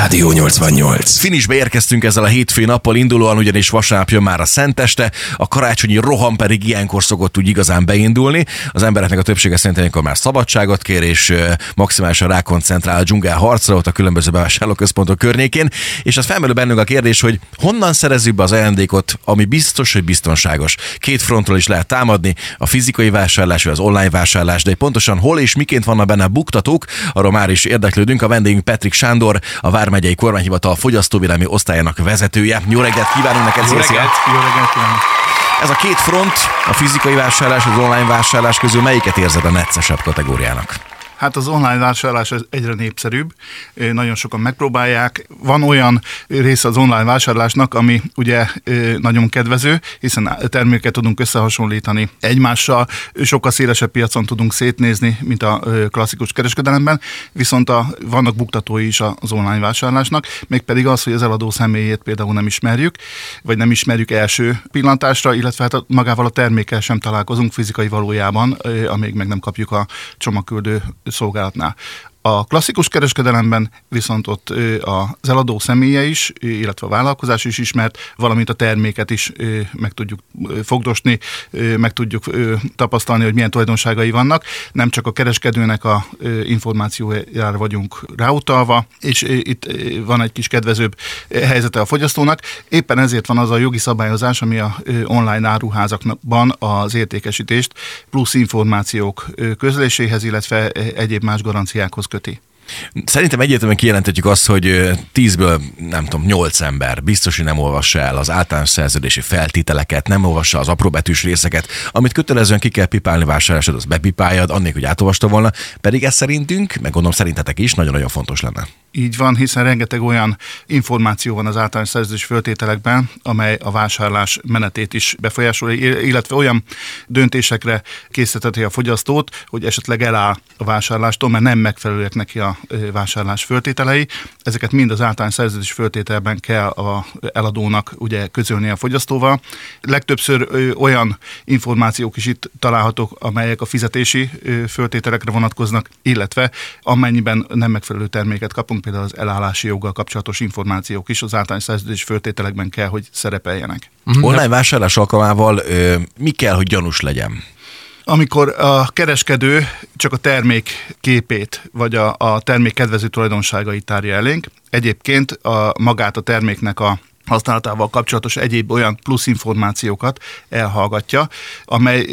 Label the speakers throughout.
Speaker 1: Rádió 88.
Speaker 2: Finisbe érkeztünk ezzel a hétfői nappal indulóan, ugyanis vasárnap jön már a szenteste, a karácsonyi roham pedig ilyenkor szokott úgy igazán beindulni. Az embereknek a többsége szerint ilyenkor már szabadságot kér, és maximálisan rákoncentrál a dzsungel harcra ott a különböző bevásárlóközpontok környékén. És az felmerül bennünk a kérdés, hogy honnan szerezzük be az ajándékot, ami biztos, hogy biztonságos. Két frontról is lehet támadni, a fizikai vásárlás vagy az online vásárlás, de pontosan hol és miként vannak benne buktatók, arról már is érdeklődünk. A vendégünk Petrik Sándor, a Vármegyei Kormányhivatal fogyasztóvédelmi osztályának vezetője. Jó reggelt kívánunk neked!
Speaker 3: Jó reggelt! Jó reggelt
Speaker 2: Ez a két front, a fizikai vásárlás, az online vásárlás közül melyiket érzed a neccesebb kategóriának?
Speaker 3: Hát az online vásárlás egyre népszerűbb, nagyon sokan megpróbálják. Van olyan része az online vásárlásnak, ami ugye nagyon kedvező, hiszen terméket tudunk összehasonlítani egymással, sokkal szélesebb piacon tudunk szétnézni, mint a klasszikus kereskedelemben, viszont a, vannak buktatói is az online vásárlásnak, mégpedig az, hogy az eladó személyét például nem ismerjük, vagy nem ismerjük első pillantásra, illetve hát magával a termékkel sem találkozunk fizikai valójában, amíg meg nem kapjuk a csomagküldő såg att nej, A klasszikus kereskedelemben viszont ott az eladó személye is, illetve a vállalkozás is ismert, valamint a terméket is meg tudjuk fogdosni, meg tudjuk tapasztalni, hogy milyen tulajdonságai vannak. Nem csak a kereskedőnek a információjára vagyunk ráutalva, és itt van egy kis kedvezőbb helyzete a fogyasztónak. Éppen ezért van az a jogi szabályozás, ami a online áruházakban az értékesítést plusz információk közléséhez, illetve egyéb más garanciákhoz köti.
Speaker 2: Szerintem egyértelműen kijelenthetjük azt, hogy tízből, nem tudom, nyolc ember biztos, hogy nem olvassa el az általános szerződési feltételeket, nem olvassa az apróbetűs részeket, amit kötelezően ki kell pipálni vásárlásod, az bepipáljad, annék, hogy átolvasta volna, pedig ez szerintünk, meg gondolom szerintetek is, nagyon-nagyon fontos lenne.
Speaker 3: Így van, hiszen rengeteg olyan információ van az általános szerződés föltételekben, amely a vásárlás menetét is befolyásolja, illetve olyan döntésekre készíteti a fogyasztót, hogy esetleg eláll a vásárlástól, mert nem megfelelőek neki a vásárlás föltételei. Ezeket mind az általános szerződés föltételben kell a eladónak ugye közölni a fogyasztóval. Legtöbbször olyan információk is itt találhatók, amelyek a fizetési föltételekre vonatkoznak, illetve amennyiben nem megfelelő terméket kapunk, például az elállási joggal kapcsolatos információk is az általános szerződés föltételekben kell, hogy szerepeljenek.
Speaker 2: Uh-huh. Online vásárlás alkalmával ö, mi kell, hogy gyanús legyen?
Speaker 3: amikor a kereskedő csak a termék képét, vagy a, a termék kedvező tulajdonságait tárja elénk, egyébként a, magát a terméknek a használatával kapcsolatos egyéb olyan plusz információkat elhallgatja, amely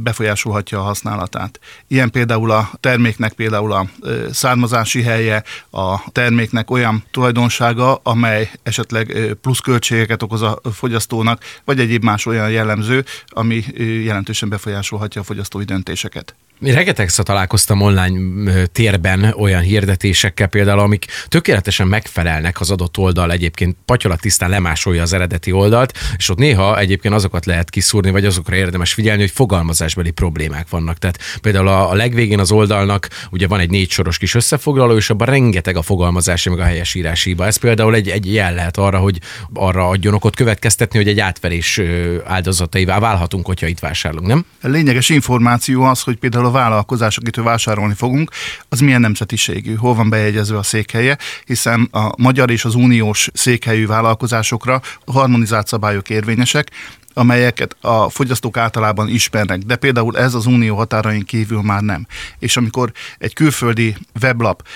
Speaker 3: befolyásolhatja a használatát. Ilyen például a terméknek például a származási helye, a terméknek olyan tulajdonsága, amely esetleg plusz költségeket okoz a fogyasztónak, vagy egyéb más olyan jellemző, ami jelentősen befolyásolhatja a fogyasztói döntéseket.
Speaker 4: Mi rengetegszer találkoztam online térben olyan hirdetésekkel például, amik tökéletesen megfelelnek az adott oldal egyébként patyolat tisztán lemásolja az eredeti oldalt, és ott néha egyébként azokat lehet kiszúrni, vagy azokra érdemes figyelni, hogy fogalmazásbeli problémák vannak. Tehát például a, a legvégén az oldalnak ugye van egy négy soros kis összefoglaló, és abban rengeteg a fogalmazási, meg a helyesírási hiba. Ez például egy, egy jel lehet arra, hogy arra adjon okot következtetni, hogy egy átverés áldozataivá válhatunk, hogyha itt vásárolunk, nem?
Speaker 3: A lényeges információ az, hogy például a vállalkozás, akitől vásárolni fogunk, az milyen nemzetiségű, hol van bejegyezve a székhelye, hiszen a magyar és az uniós székhelyű vállalkozásokra harmonizált szabályok érvényesek, amelyeket a fogyasztók általában ismernek, de például ez az unió határain kívül már nem. És amikor egy külföldi weblap,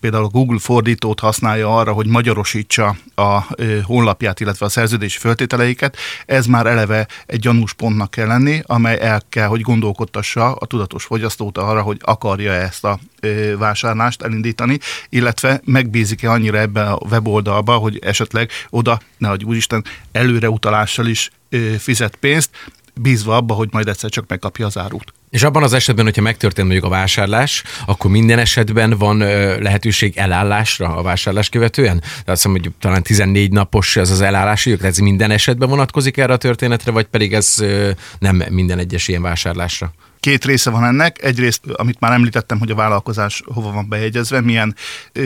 Speaker 3: például a Google fordítót használja arra, hogy magyarosítsa a honlapját, illetve a szerződési föltételeiket, ez már eleve egy gyanús pontnak kell lenni, amely el kell, hogy gondolkodtassa a tudatos fogyasztót arra, hogy akarja ezt a vásárlást elindítani, illetve megbízik-e annyira ebben a weboldalba, hogy esetleg oda, nehogy úristen, előreutalással is fizet pénzt, bízva abba, hogy majd egyszer csak megkapja az árut.
Speaker 4: És abban az esetben, hogyha megtörtént mondjuk a vásárlás, akkor minden esetben van lehetőség elállásra a vásárlás követően? Tehát azt hogy talán 14 napos ez az elállási jog, ez minden esetben vonatkozik erre a történetre, vagy pedig ez nem minden egyes ilyen vásárlásra?
Speaker 3: Két része van ennek. Egyrészt, amit már említettem, hogy a vállalkozás hova van bejegyezve, milyen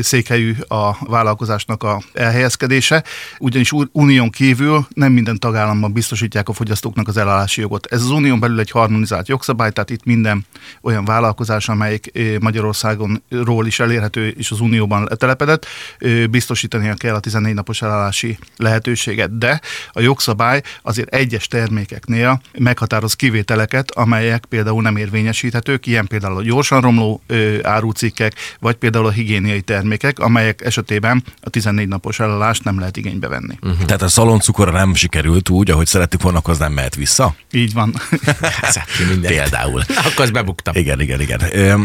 Speaker 3: székhelyű a vállalkozásnak a elhelyezkedése, ugyanis unión kívül nem minden tagállamban biztosítják a fogyasztóknak az elállási jogot. Ez az unión belül egy harmonizált jogszabály, tehát itt minden olyan vállalkozás, amelyik Magyarországonról is elérhető és az unióban letelepedett, biztosítania kell a 14 napos elállási lehetőséget. De a jogszabály azért egyes termékeknél meghatároz kivételeket, amelyek például nem érvényesíthetők, ilyen például a gyorsan romló árucikkek, vagy például a higiéniai termékek, amelyek esetében a 14 napos elállást nem lehet igénybe venni.
Speaker 2: Uh-huh. Tehát a szaloncukor nem sikerült úgy, ahogy szerettük volna, az nem mehet vissza?
Speaker 3: Így van.
Speaker 2: Például.
Speaker 4: Akkor az bebuktam.
Speaker 2: Igen, igen, igen.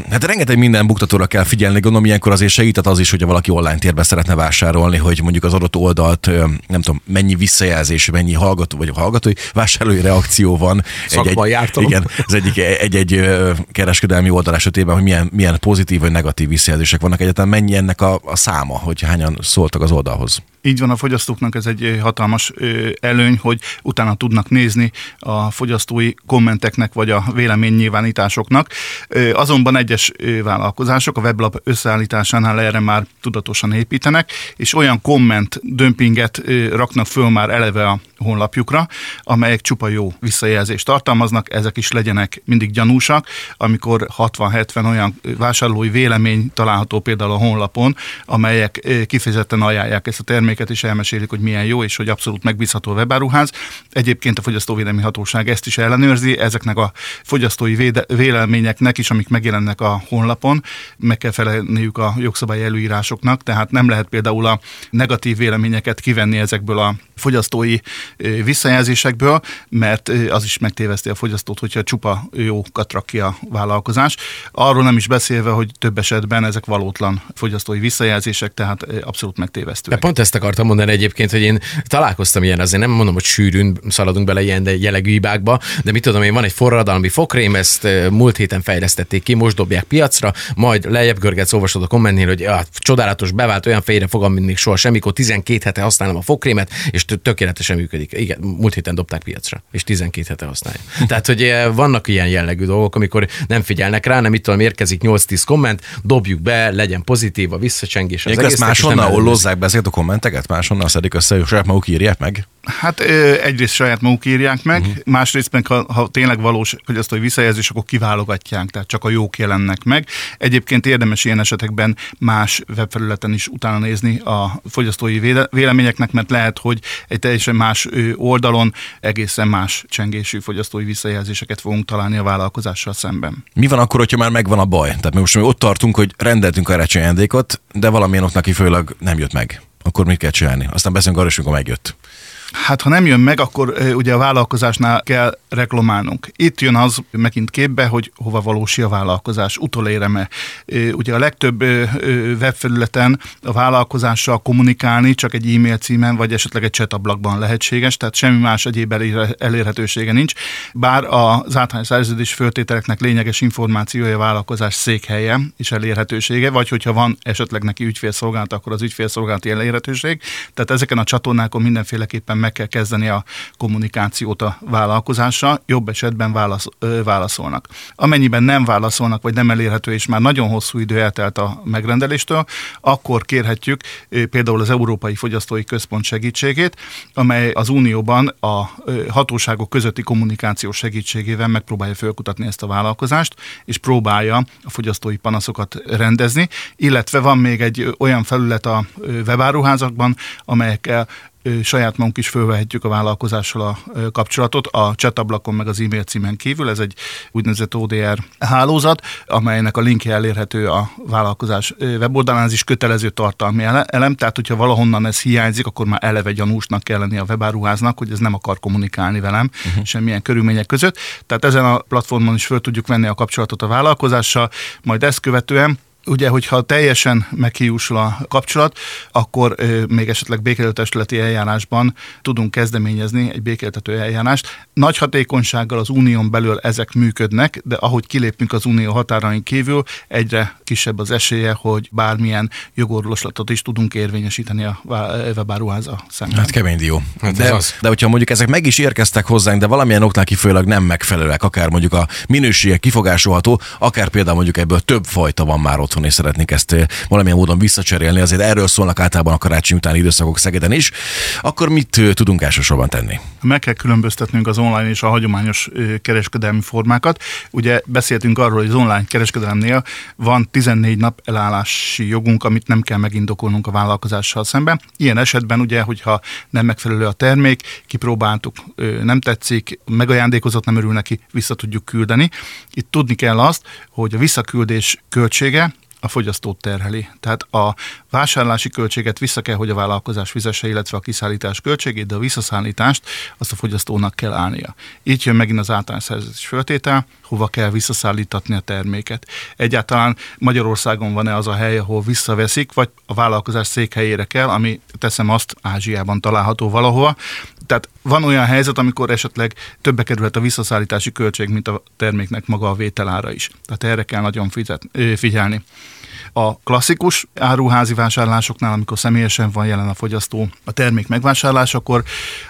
Speaker 2: Hát rengeteg minden buktatóra kell figyelni, gondolom ilyenkor azért segített az is, hogy valaki online térben szeretne vásárolni, hogy mondjuk az adott oldalt, nem tudom, mennyi visszajelzés, mennyi hallgató vagy hallgatói vásárlói reakció van.
Speaker 4: Szakmai egy, egy,
Speaker 2: Igen, az egyik egy-egy kereskedelmi oldal esetében, hogy milyen, milyen pozitív vagy negatív visszajelzések vannak egyáltalán, mennyi ennek a, a száma, hogy hányan szóltak az oldalhoz.
Speaker 3: Így van, a fogyasztóknak ez egy hatalmas előny, hogy utána tudnak nézni a fogyasztói kommenteknek vagy a véleménynyilvánításoknak. Azonban egyes vállalkozások a weblap összeállításánál erre már tudatosan építenek, és olyan komment dömpinget raknak föl már eleve a honlapjukra, amelyek csupa jó visszajelzést tartalmaznak, ezek is legyenek mindig gyanúsak, amikor 60-70 olyan vásárlói vélemény található például a honlapon, amelyek kifejezetten ajánlják ezt a terméket, és elmesélik, hogy milyen jó, és hogy abszolút megbízható webáruház. Egyébként a Fogyasztóvédelmi Hatóság ezt is ellenőrzi, ezeknek a fogyasztói véde- véleményeknek is, amik megjelennek a honlapon, meg kell felelniük a jogszabályi előírásoknak, tehát nem lehet például a negatív véleményeket kivenni ezekből a fogyasztói visszajelzésekből, mert az is megtéveszti a fogyasztót, hogyha csupa jókat rak a vállalkozás. Arról nem is beszélve, hogy több esetben ezek valótlan fogyasztói visszajelzések, tehát abszolút megtévesztőek.
Speaker 4: De pont ezt akartam mondani egyébként, hogy én találkoztam ilyen, azért nem mondom, hogy sűrűn szaladunk bele ilyen jellegű hibákba, de mit tudom én, van egy forradalmi fokrém, ezt múlt héten fejlesztették ki, most dobják piacra, majd lejjebb görgetsz, olvasod a kommentnél, hogy ah, csodálatos, bevált, olyan fejre fogam, mint még soha semmikor, 12 hete használom a fokrémet, és tökéletesen működik. Igen, múlt héten dobták piacra, és 12 hete használja. Tehát, hogy vannak ilyen jellegű dolgok, amikor nem figyelnek rá, nem itt tudom, érkezik 8-10 komment, dobjuk be, legyen pozitív a visszacsengés.
Speaker 2: Az ezt máshonnan ollozzák be ezeket a kommenteket? Máshonnan szedik össze, hogy saját maguk írják meg?
Speaker 3: Hát egyrészt saját maguk írják meg, uh-huh. másrészt meg ha, ha tényleg valós hogy azt, hogy visszajelzés, akkor kiválogatják, tehát csak a jók jelennek meg. Egyébként érdemes ilyen esetekben más webfelületen is utána nézni a fogyasztói véleményeknek, mert lehet, hogy egy teljesen más oldalon egészen más csengésű fogyasztói visszajelzéseket fogunk találni a vállalkozással szemben.
Speaker 2: Mi van akkor, hogyha már megvan a baj? Tehát mi most mi ott tartunk, hogy rendeltünk a ajándékot, de valamilyen ott neki főleg nem jött meg. Akkor mit kell csinálni? Aztán beszélünk arról is, amikor megjött.
Speaker 3: Hát ha nem jön meg, akkor ugye a vállalkozásnál kell reklamálnunk. Itt jön az megint képbe, hogy hova valósi a vállalkozás, utoléreme. Ugye a legtöbb webfelületen a vállalkozással kommunikálni csak egy e-mail címen, vagy esetleg egy chat ablakban lehetséges, tehát semmi más egyéb elérhetősége nincs. Bár az általános szerződés föltételeknek lényeges információja a vállalkozás székhelye és elérhetősége, vagy hogyha van esetleg neki ügyfélszolgálat, akkor az ügyfélszolgálati elérhetőség. Tehát ezeken a csatornákon mindenféleképpen meg kell kezdeni a kommunikációt a vállalkozással, jobb esetben válasz, válaszolnak. Amennyiben nem válaszolnak, vagy nem elérhető, és már nagyon hosszú idő eltelt a megrendeléstől, akkor kérhetjük például az Európai Fogyasztói Központ segítségét, amely az Unióban a hatóságok közötti kommunikáció segítségével megpróbálja felkutatni ezt a vállalkozást, és próbálja a fogyasztói panaszokat rendezni, illetve van még egy olyan felület a webáruházakban, amelyekkel saját magunk is fölvehetjük a vállalkozással a kapcsolatot, a csetablakon meg az e-mail címen kívül, ez egy úgynevezett ODR hálózat, amelynek a linkje elérhető a vállalkozás weboldalán, ez is kötelező tartalmi elem, tehát hogyha valahonnan ez hiányzik, akkor már eleve gyanúsnak kell lenni a webáruháznak, hogy ez nem akar kommunikálni velem uh-huh. semmilyen körülmények között. Tehát ezen a platformon is föl tudjuk venni a kapcsolatot a vállalkozással, majd ezt követően ugye, hogyha teljesen meghiúsul a kapcsolat, akkor még esetleg békéltetőleti eljárásban tudunk kezdeményezni egy békéltető eljárást. Nagy hatékonysággal az unión belül ezek működnek, de ahogy kilépünk az unió határain kívül, egyre kisebb az esélye, hogy bármilyen jogorvoslatot is tudunk érvényesíteni a webáruháza szemben.
Speaker 2: Hát kemény dió.
Speaker 4: Hát
Speaker 2: de,
Speaker 4: az.
Speaker 2: de hogyha mondjuk ezek meg is érkeztek hozzánk, de valamilyen oknál kifolyólag nem megfelelőek, akár mondjuk a minősége kifogásolható, akár például mondjuk ebből több fajta van már otthon, és szeretnénk ezt eh, valamilyen módon visszacserélni, azért erről szólnak általában a karácsony utáni időszakok Szegeden is, akkor mit eh, tudunk elsősorban tenni?
Speaker 3: Meg kell különböztetnünk az online és a hagyományos ö, kereskedelmi formákat. Ugye beszéltünk arról, hogy az online kereskedelemnél van 14 nap elállási jogunk, amit nem kell megindokolnunk a vállalkozással szemben. Ilyen esetben ugye, hogyha nem megfelelő a termék, kipróbáltuk, nem tetszik, megajándékozott, nem örül neki, vissza tudjuk küldeni. Itt tudni kell azt, hogy a visszaküldés költsége a fogyasztót terheli. Tehát a vásárlási költséget vissza kell, hogy a vállalkozás fizesse, illetve a kiszállítás költségét, de a visszaszállítást azt a fogyasztónak kell állnia. Így jön megint az általános föltétel, hova kell visszaszállítatni a terméket. Egyáltalán Magyarországon van-e az a hely, ahol visszaveszik, vagy a vállalkozás székhelyére kell, ami teszem azt Ázsiában található valahova. Tehát van olyan helyzet, amikor esetleg többe kerülhet a visszaszállítási költség, mint a terméknek maga a vételára is. Tehát erre kell nagyon figyelni. A klasszikus áruházi vásárlásoknál, amikor személyesen van jelen a fogyasztó a termék megvásárlásakor,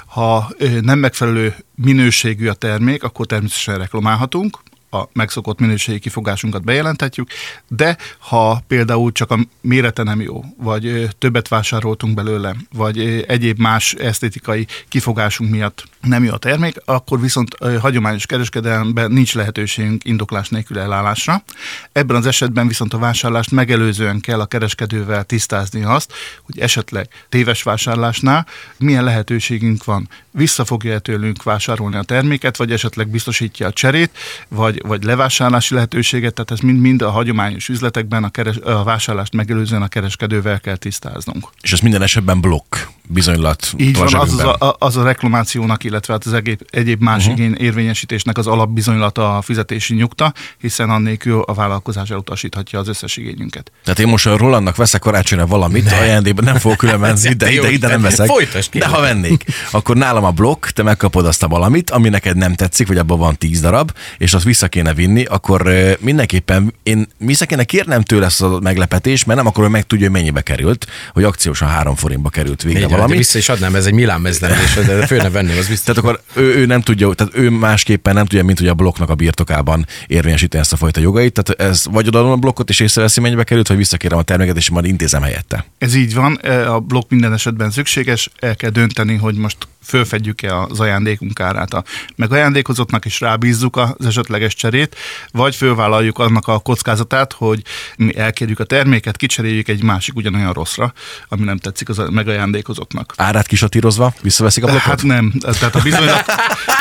Speaker 3: ha nem megfelelő minőségű a termék, akkor természetesen reklamálhatunk, a megszokott minőségi kifogásunkat bejelenthetjük, de ha például csak a mérete nem jó, vagy többet vásároltunk belőle, vagy egyéb más esztétikai kifogásunk miatt nem jó a termék, akkor viszont hagyományos kereskedelemben nincs lehetőségünk indoklás nélkül elállásra. Ebben az esetben viszont a vásárlást megelőzően kell a kereskedővel tisztázni azt, hogy esetleg téves vásárlásnál milyen lehetőségünk van. Vissza fogja tőlünk vásárolni a terméket, vagy esetleg biztosítja a cserét, vagy, vagy levásárlási lehetőséget, tehát ez mind-mind a hagyományos üzletekben a, keres, a vásárlást megelőzően a kereskedővel kell tisztáznunk.
Speaker 2: És ez minden esetben blokk bizonylat.
Speaker 3: Így van, az, az, a, az a reklamációnak, illetve hát az egyéb, egyéb más uh-huh. igény érvényesítésnek az alapbizonylata a fizetési nyugta, hiszen annélkül a vállalkozás elutasíthatja az összes igényünket.
Speaker 2: Tehát én most a Rolandnak veszek karácsonyra valamit, ne. ajándékban nem fogok külön menni, de
Speaker 4: De jó
Speaker 2: ide, ide nem veszek.
Speaker 4: folytasd,
Speaker 2: de ha vennék, akkor nálam a blokk, te megkapod azt a valamit, ami neked nem tetszik, vagy abban van tíz darab, és azt vissza kéne vinni, akkor mindenképpen én vissza kéne kérnem tőle ezt a meglepetés, mert nem akkor, hogy meg tudja, hogy mennyibe került, hogy akciósan három forintba került végre
Speaker 4: de
Speaker 2: valami.
Speaker 4: vissza is adnám, ez egy Milán mezlemelés, de föl ne venném, az biztos.
Speaker 2: Tehát akkor ő, ő, nem tudja, tehát ő másképpen nem tudja, mint hogy a blokknak a birtokában érvényesíteni ezt a fajta jogait. Tehát ez vagy odaadom a blokkot és észreveszi, mennyibe került, vagy visszakérem a terméket, és majd intézem helyette.
Speaker 3: Ez így van, e, a blokk minden esetben szükséges, el kell dönteni, hogy most fölfedjük-e az ajándékunk árát a megajándékozottnak, és rábízzuk az esetleges cserét, vagy fölvállaljuk annak a kockázatát, hogy mi elkérjük a terméket, kicseréljük egy másik ugyanolyan rosszra, ami nem tetszik az a megajándékozottnak.
Speaker 2: Árát kisatírozva, visszaveszik a blokkot?
Speaker 3: Hát nem, tehát a, bizonylat,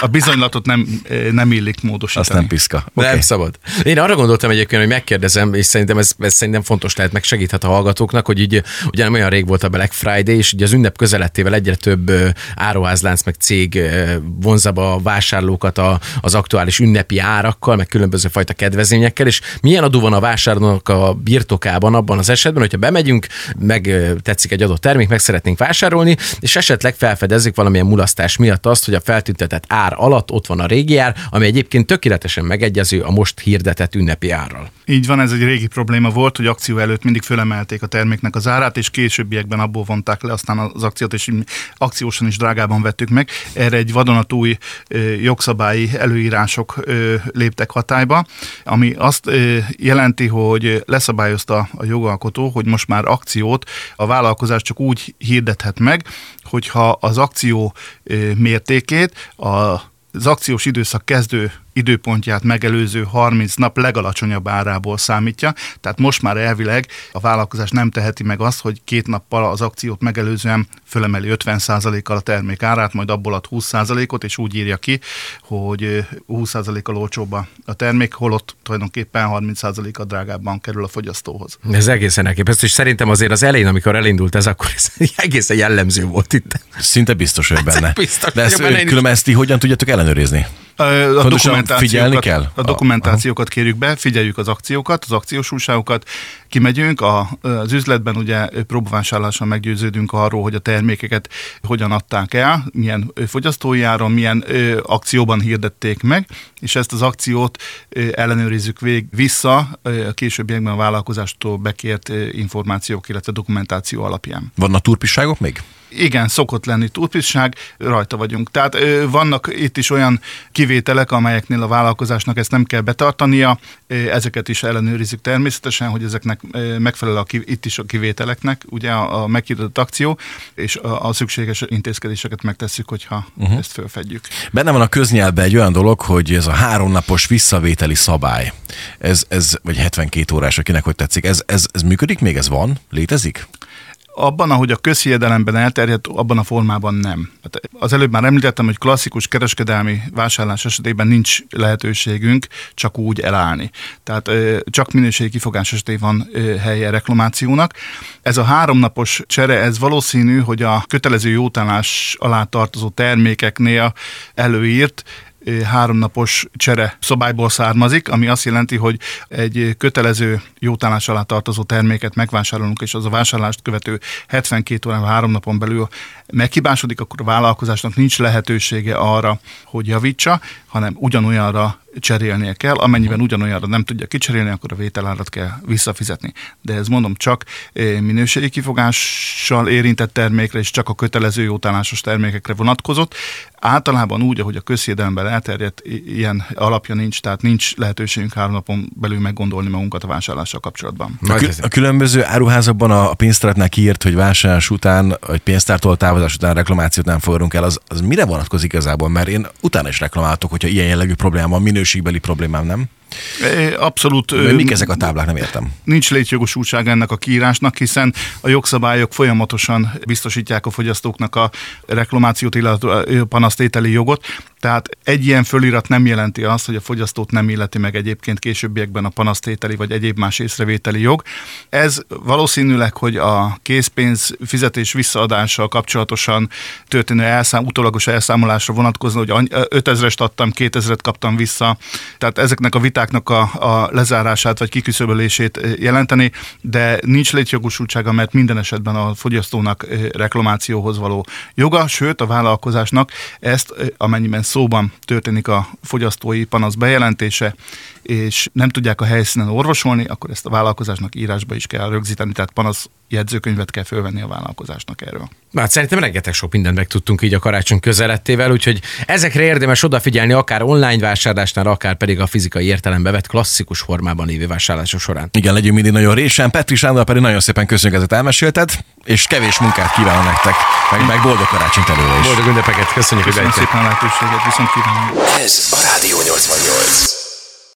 Speaker 3: a bizonylatot nem, nem illik módosítani.
Speaker 2: Azt nem piszka.
Speaker 4: Okay. Nem szabad. Én arra gondoltam egyébként, hogy megkérdezem, és szerintem ez, ez szerintem fontos lehet, meg segíthet a hallgatóknak, hogy így ugye nem olyan rég volt a Black Friday, és ugye az ünnep közelettével egyre több áruházlánc meg cég vonza be a vásárlókat a, az aktuális ünnepi árakkal, meg különböző fajta kedvezményekkel, és milyen adó van a vásárlónak a birtokában abban az esetben, hogyha bemegyünk, meg tetszik egy adott termék, meg szeretnénk vásárolni, és esetleg felfedezzük valamilyen mulasztás miatt azt, hogy a feltüntetett ár alatt ott van a régi ár, ami egyébként tökéletesen megegyező a most hirdetett ünnepi árral.
Speaker 3: Így van, ez egy régi probléma volt, hogy akció előtt mindig fölemelték a terméknek az árát, és későbbiekben abból vonták le aztán az akciót, és akciósan is drágában vettük meg. Erre egy vadonatúj jogszabályi előírások ö, léptek hatályba, ami azt jelenti, hogy leszabályozta a jogalkotó, hogy most már akciót a vállalkozás csak úgy hirdethet meg, hogyha az akció mértékét a az akciós időszak kezdő időpontját megelőző 30 nap legalacsonyabb árából számítja, tehát most már elvileg a vállalkozás nem teheti meg azt, hogy két nappal az akciót megelőzően fölemeli 50%-kal a termék árát, majd abból ad 20%-ot, és úgy írja ki, hogy ö, 20%-kal olcsóbb a termék, holott tulajdonképpen 30%-a drágábban kerül a fogyasztóhoz.
Speaker 4: Ez egészen elképesztő, és szerintem azért az elején, amikor elindult ez, akkor ez egészen jellemző volt itt.
Speaker 2: Szinte biztos, hogy benne.
Speaker 4: biztos
Speaker 2: De ezt,
Speaker 4: benne,
Speaker 2: különben ezt ti hogyan tudjátok ellenőrizni?
Speaker 3: A dokumentációkat,
Speaker 2: figyelni kell?
Speaker 3: A dokumentációkat kérjük be, figyeljük az akciókat, az akciós újságokat, kimegyünk, a, az üzletben ugye próbavásárlással meggyőződünk arról, hogy a termékeket hogyan adták el, milyen fogyasztói áron, milyen ö, akcióban hirdették meg, és ezt az akciót ö, ellenőrizzük vég vissza ö, a későbbiekben a vállalkozástól bekért ö, információk, illetve dokumentáció alapján.
Speaker 2: Vannak turpisságok még?
Speaker 3: Igen, szokott lenni túlpisság, rajta vagyunk. Tehát vannak itt is olyan kivételek, amelyeknél a vállalkozásnak ezt nem kell betartania, ezeket is ellenőrizzük természetesen, hogy ezeknek megfelel a, itt is a kivételeknek, ugye a, a meghirdetett akció, és a, a szükséges intézkedéseket megtesszük, hogyha uh-huh. ezt fölfedjük.
Speaker 2: Benne van a köznyelvben egy olyan dolog, hogy ez a háromnapos visszavételi szabály, ez, ez vagy 72 órás, akinek hogy tetszik, ez, ez, ez működik még, ez van, létezik?
Speaker 3: Abban, ahogy a közhiedelemben elterjedt, abban a formában nem. Hát az előbb már említettem, hogy klasszikus kereskedelmi vásárlás esetében nincs lehetőségünk csak úgy elállni. Tehát csak minőségi kifogás esetében van helye reklamációnak. Ez a háromnapos csere, ez valószínű, hogy a kötelező jótállás alá tartozó termékeknél előírt, háromnapos csere szabályból származik, ami azt jelenti, hogy egy kötelező jótállás alá tartozó terméket megvásárolunk, és az a vásárlást követő 72 órán, három napon belül meghibásodik, akkor a vállalkozásnak nincs lehetősége arra, hogy javítsa, hanem ugyanolyanra cserélnie kell, amennyiben ugyanolyanra nem tudja kicserélni, akkor a vételárat kell visszafizetni. De ez mondom csak eh, minőségi kifogással érintett termékre és csak a kötelező jótállásos termékekre vonatkozott. Általában úgy, ahogy a közhiedelemben elterjedt, ilyen alapja nincs, tehát nincs lehetőségünk három napon belül meggondolni magunkat a vásárlással kapcsolatban.
Speaker 2: A, kül- a különböző áruházakban a pénztáratnál kiírt, hogy vásárlás után, vagy pénztártól távozás után reklamációt nem fogadunk el, az, az mire vonatkozik igazából? Mert én utána is reklamáltok, hogyha ilyen jellegű probléma van, minőségbeli problémám, nem?
Speaker 3: Abszolút.
Speaker 2: De mik ezek a táblák, nem értem.
Speaker 3: Nincs létjogosultság ennek a kiírásnak, hiszen a jogszabályok folyamatosan biztosítják a fogyasztóknak a reklamációt, illetve panasztételi jogot. Tehát egy ilyen fölirat nem jelenti azt, hogy a fogyasztót nem illeti meg egyébként későbbiekben a panasztételi vagy egyéb más észrevételi jog. Ez valószínűleg, hogy a készpénz fizetés visszaadással kapcsolatosan történő elszám, utólagos elszámolásra vonatkozna, hogy 5000-est adtam, 2000-et kaptam vissza. Tehát ezeknek a vitáknak a, a lezárását vagy kiküszöbölését jelenteni, de nincs létjogosultsága, mert minden esetben a fogyasztónak reklamációhoz való joga, sőt a vállalkozásnak ezt amennyiben szóban történik a fogyasztói panasz bejelentése, és nem tudják a helyszínen orvosolni, akkor ezt a vállalkozásnak írásba is kell rögzíteni, tehát panasz jegyzőkönyvet kell fölvenni a vállalkozásnak erről.
Speaker 4: Hát szerintem rengeteg sok mindent megtudtunk így a karácsony közelettével, úgyhogy ezekre érdemes odafigyelni akár online vásárlásnál, akár pedig a fizikai értelembe vett klasszikus formában lévő vásárlások során.
Speaker 2: Igen, legyünk mindig nagyon résen. Petri Sándor pedig nagyon szépen köszönjük, ezeket elmesélted, és kevés munkát kívánok nektek, meg, meg boldog karácsonyt előre is.
Speaker 4: Boldog ünnepeket, köszönjük,
Speaker 3: Köszönöm
Speaker 4: hogy
Speaker 3: szépen a lehetőséget, viszont kívánom.
Speaker 1: Ez a Rádió 88.